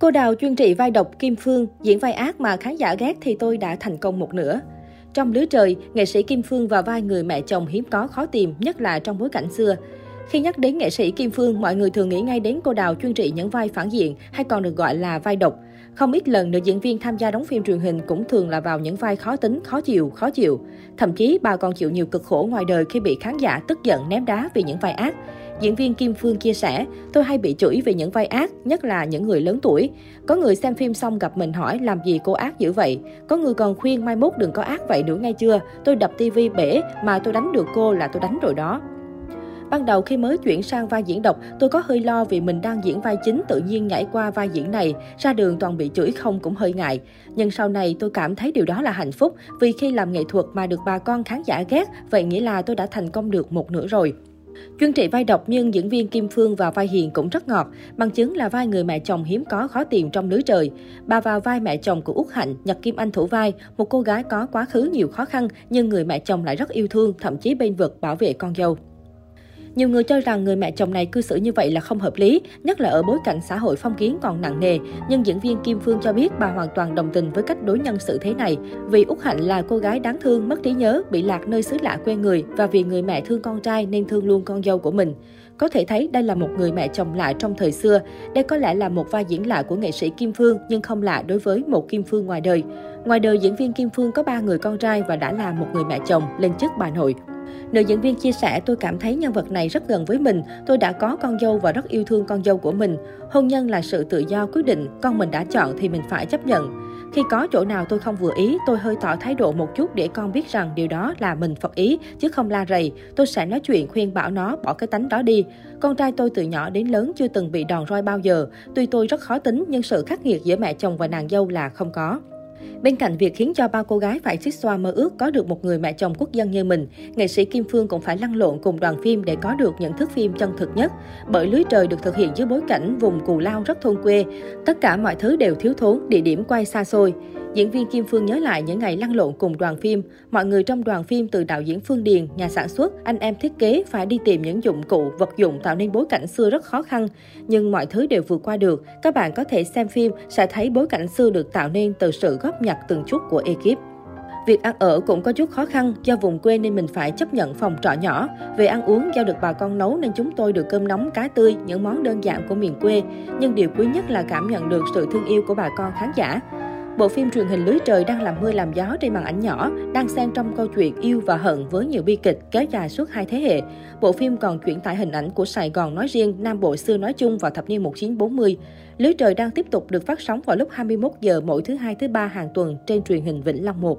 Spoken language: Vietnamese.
Cô Đào chuyên trị vai độc Kim Phương, diễn vai ác mà khán giả ghét thì tôi đã thành công một nửa. Trong lứa trời, nghệ sĩ Kim Phương vào vai người mẹ chồng hiếm có khó tìm, nhất là trong bối cảnh xưa. Khi nhắc đến nghệ sĩ Kim Phương, mọi người thường nghĩ ngay đến cô Đào chuyên trị những vai phản diện hay còn được gọi là vai độc. Không ít lần nữ diễn viên tham gia đóng phim truyền hình cũng thường là vào những vai khó tính, khó chịu, khó chịu. Thậm chí bà còn chịu nhiều cực khổ ngoài đời khi bị khán giả tức giận ném đá vì những vai ác. Diễn viên Kim Phương chia sẻ, tôi hay bị chửi vì những vai ác, nhất là những người lớn tuổi. Có người xem phim xong gặp mình hỏi làm gì cô ác dữ vậy. Có người còn khuyên mai mốt đừng có ác vậy nữa ngay chưa. Tôi đập tivi bể mà tôi đánh được cô là tôi đánh rồi đó. Ban đầu khi mới chuyển sang vai diễn độc, tôi có hơi lo vì mình đang diễn vai chính tự nhiên nhảy qua vai diễn này, ra đường toàn bị chửi không cũng hơi ngại. Nhưng sau này tôi cảm thấy điều đó là hạnh phúc, vì khi làm nghệ thuật mà được bà con khán giả ghét, vậy nghĩa là tôi đã thành công được một nửa rồi. Chuyên trị vai độc nhưng diễn viên Kim Phương vào vai hiền cũng rất ngọt, bằng chứng là vai người mẹ chồng hiếm có khó tìm trong lưới trời. Bà vào vai mẹ chồng của Úc Hạnh, Nhật Kim Anh thủ vai, một cô gái có quá khứ nhiều khó khăn nhưng người mẹ chồng lại rất yêu thương, thậm chí bên vực bảo vệ con dâu. Nhiều người cho rằng người mẹ chồng này cư xử như vậy là không hợp lý, nhất là ở bối cảnh xã hội phong kiến còn nặng nề. Nhưng diễn viên Kim Phương cho biết bà hoàn toàn đồng tình với cách đối nhân xử thế này. Vì Úc Hạnh là cô gái đáng thương, mất trí nhớ, bị lạc nơi xứ lạ quê người và vì người mẹ thương con trai nên thương luôn con dâu của mình. Có thể thấy đây là một người mẹ chồng lạ trong thời xưa. Đây có lẽ là một vai diễn lạ của nghệ sĩ Kim Phương nhưng không lạ đối với một Kim Phương ngoài đời. Ngoài đời, diễn viên Kim Phương có ba người con trai và đã là một người mẹ chồng lên chức bà nội. Nữ diễn viên chia sẻ, tôi cảm thấy nhân vật này rất gần với mình. Tôi đã có con dâu và rất yêu thương con dâu của mình. Hôn nhân là sự tự do quyết định, con mình đã chọn thì mình phải chấp nhận. Khi có chỗ nào tôi không vừa ý, tôi hơi tỏ thái độ một chút để con biết rằng điều đó là mình phật ý, chứ không la rầy. Tôi sẽ nói chuyện khuyên bảo nó bỏ cái tánh đó đi. Con trai tôi từ nhỏ đến lớn chưa từng bị đòn roi bao giờ. Tuy tôi rất khó tính nhưng sự khắc nghiệt giữa mẹ chồng và nàng dâu là không có. Bên cạnh việc khiến cho bao cô gái phải xích xoa mơ ước có được một người mẹ chồng quốc dân như mình, nghệ sĩ Kim Phương cũng phải lăn lộn cùng đoàn phim để có được những thước phim chân thực nhất. Bởi lưới trời được thực hiện dưới bối cảnh vùng Cù Lao rất thôn quê, tất cả mọi thứ đều thiếu thốn, địa điểm quay xa xôi. Diễn viên Kim Phương nhớ lại những ngày lăn lộn cùng đoàn phim. Mọi người trong đoàn phim từ đạo diễn Phương Điền, nhà sản xuất, anh em thiết kế phải đi tìm những dụng cụ, vật dụng tạo nên bối cảnh xưa rất khó khăn. Nhưng mọi thứ đều vượt qua được. Các bạn có thể xem phim sẽ thấy bối cảnh xưa được tạo nên từ sự góp nhặt từng chút của ekip. Việc ăn ở cũng có chút khó khăn, do vùng quê nên mình phải chấp nhận phòng trọ nhỏ. Về ăn uống, do được bà con nấu nên chúng tôi được cơm nóng, cá tươi, những món đơn giản của miền quê. Nhưng điều quý nhất là cảm nhận được sự thương yêu của bà con khán giả. Bộ phim truyền hình Lưới Trời đang làm mưa làm gió trên màn ảnh nhỏ, đang xen trong câu chuyện yêu và hận với nhiều bi kịch kéo dài suốt hai thế hệ. Bộ phim còn chuyển tải hình ảnh của Sài Gòn nói riêng, Nam Bộ xưa nói chung vào thập niên 1940. Lưới Trời đang tiếp tục được phát sóng vào lúc 21 giờ mỗi thứ hai thứ ba hàng tuần trên truyền hình Vĩnh Long 1.